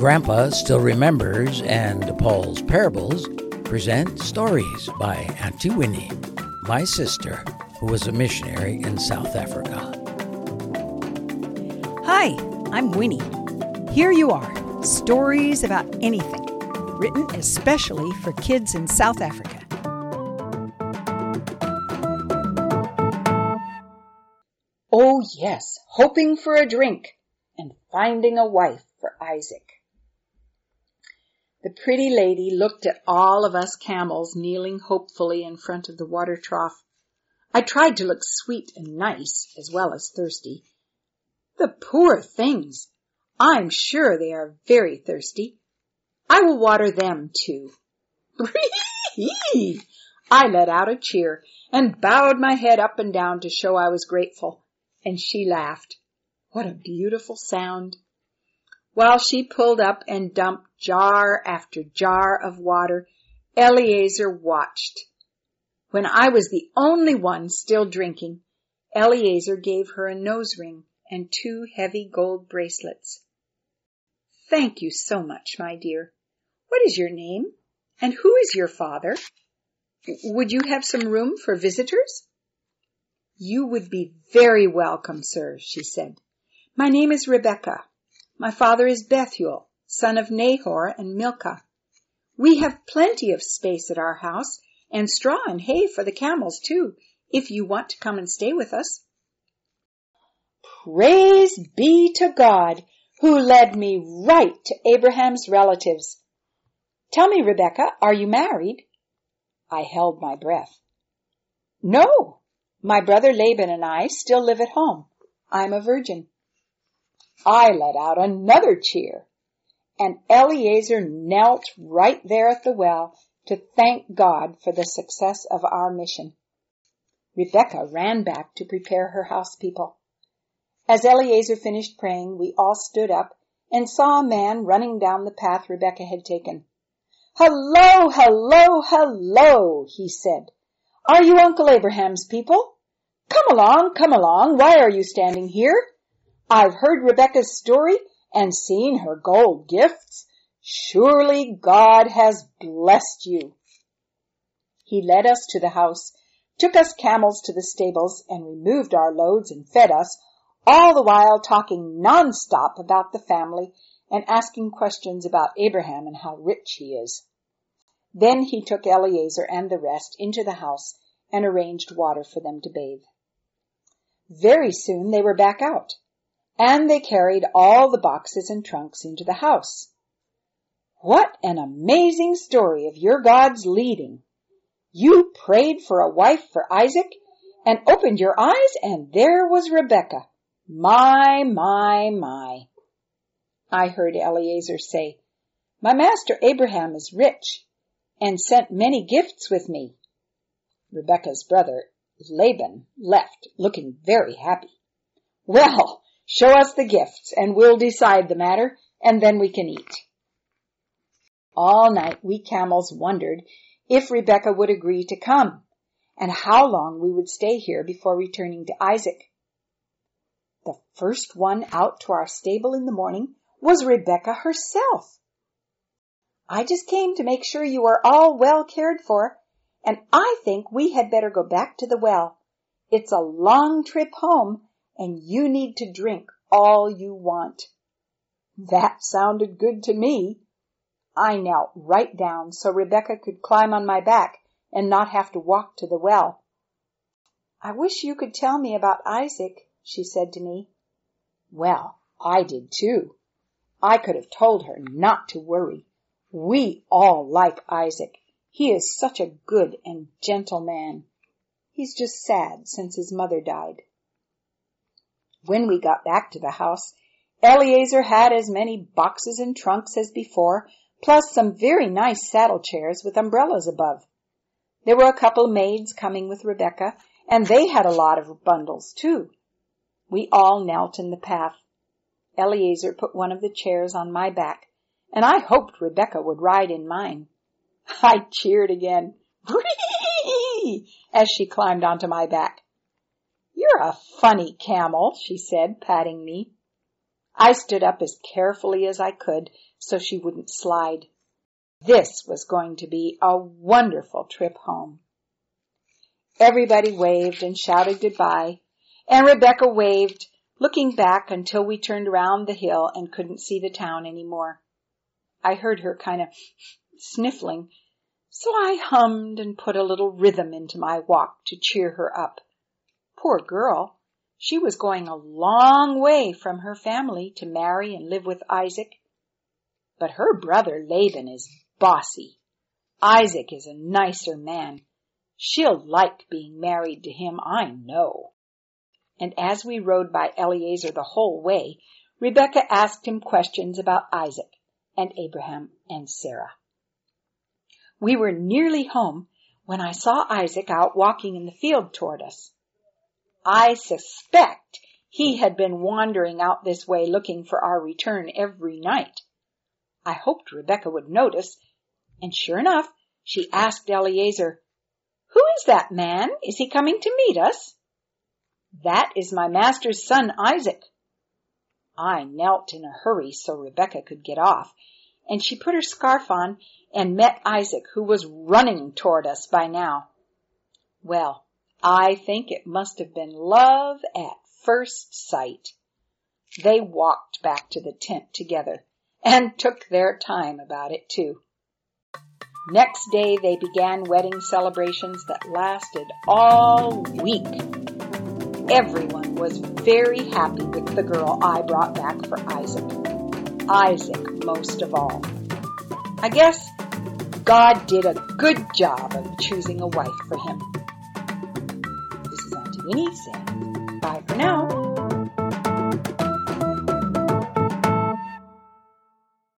Grandpa Still Remembers and Paul's Parables present stories by Auntie Winnie, my sister, who was a missionary in South Africa. Hi, I'm Winnie. Here you are stories about anything, written especially for kids in South Africa. Oh, yes, hoping for a drink and finding a wife for Isaac. The pretty lady looked at all of us camels kneeling hopefully in front of the water trough. I tried to look sweet and nice as well as thirsty. The poor things! I'm sure they are very thirsty. I will water them too. I let out a cheer and bowed my head up and down to show I was grateful, and she laughed. What a beautiful sound! While she pulled up and dumped jar after jar of water, Eliezer watched. When I was the only one still drinking, Eliezer gave her a nose ring and two heavy gold bracelets. Thank you so much, my dear. What is your name? And who is your father? Would you have some room for visitors? You would be very welcome, sir, she said. My name is Rebecca. My father is Bethuel, son of Nahor and Milcah. We have plenty of space at our house and straw and hay for the camels too, if you want to come and stay with us. Praise be to God who led me right to Abraham's relatives. Tell me, Rebecca, are you married? I held my breath. No, my brother Laban and I still live at home. I'm a virgin. I let out another cheer, and Eliezer knelt right there at the well to thank God for the success of our mission. Rebecca ran back to prepare her house people. As Eliezer finished praying, we all stood up and saw a man running down the path Rebecca had taken. Hello, hello, hello, he said. Are you Uncle Abraham's people? Come along, come along. Why are you standing here? I've heard Rebecca's story and seen her gold gifts. Surely God has blessed you. He led us to the house, took us camels to the stables, and removed our loads and fed us, all the while talking nonstop about the family and asking questions about Abraham and how rich he is. Then he took Eliezer and the rest into the house and arranged water for them to bathe. Very soon they were back out and they carried all the boxes and trunks into the house. What an amazing story of your God's leading. You prayed for a wife for Isaac and opened your eyes and there was Rebecca. My, my, my. I heard Eliezer say, my master Abraham is rich and sent many gifts with me. Rebecca's brother Laban left looking very happy. Well, Show us the gifts and we'll decide the matter and then we can eat. All night we camels wondered if Rebecca would agree to come and how long we would stay here before returning to Isaac. The first one out to our stable in the morning was Rebecca herself. I just came to make sure you are all well cared for, and I think we had better go back to the well. It's a long trip home and you need to drink all you want. That sounded good to me. I knelt right down so Rebecca could climb on my back and not have to walk to the well. I wish you could tell me about Isaac, she said to me. Well, I did too. I could have told her not to worry. We all like Isaac. He is such a good and gentle man. He's just sad since his mother died. When we got back to the house, Eliezer had as many boxes and trunks as before, plus some very nice saddle chairs with umbrellas above. There were a couple of maids coming with Rebecca, and they had a lot of bundles too. We all knelt in the path. Eliezer put one of the chairs on my back, and I hoped Rebecca would ride in mine. I cheered again, as she climbed onto my back. You're a funny camel, she said, patting me. I stood up as carefully as I could so she wouldn't slide. This was going to be a wonderful trip home. Everybody waved and shouted goodbye, and Rebecca waved, looking back until we turned around the hill and couldn't see the town anymore. I heard her kind of sniffling, so I hummed and put a little rhythm into my walk to cheer her up. Poor girl, she was going a long way from her family to marry and live with Isaac. But her brother Laban is bossy. Isaac is a nicer man. She'll like being married to him, I know. And as we rode by Eliezer the whole way, Rebecca asked him questions about Isaac and Abraham and Sarah. We were nearly home when I saw Isaac out walking in the field toward us. I suspect he had been wandering out this way looking for our return every night. I hoped Rebecca would notice and sure enough, she asked Eliezer, Who is that man? Is he coming to meet us? That is my master's son Isaac. I knelt in a hurry so Rebecca could get off, and she put her scarf on and met Isaac, who was running toward us by now. Well, I think it must have been love at first sight. They walked back to the tent together and took their time about it too. Next day they began wedding celebrations that lasted all week. Everyone was very happy with the girl I brought back for Isaac. Isaac most of all. I guess God did a good job of choosing a wife for him. Auntie bye for now.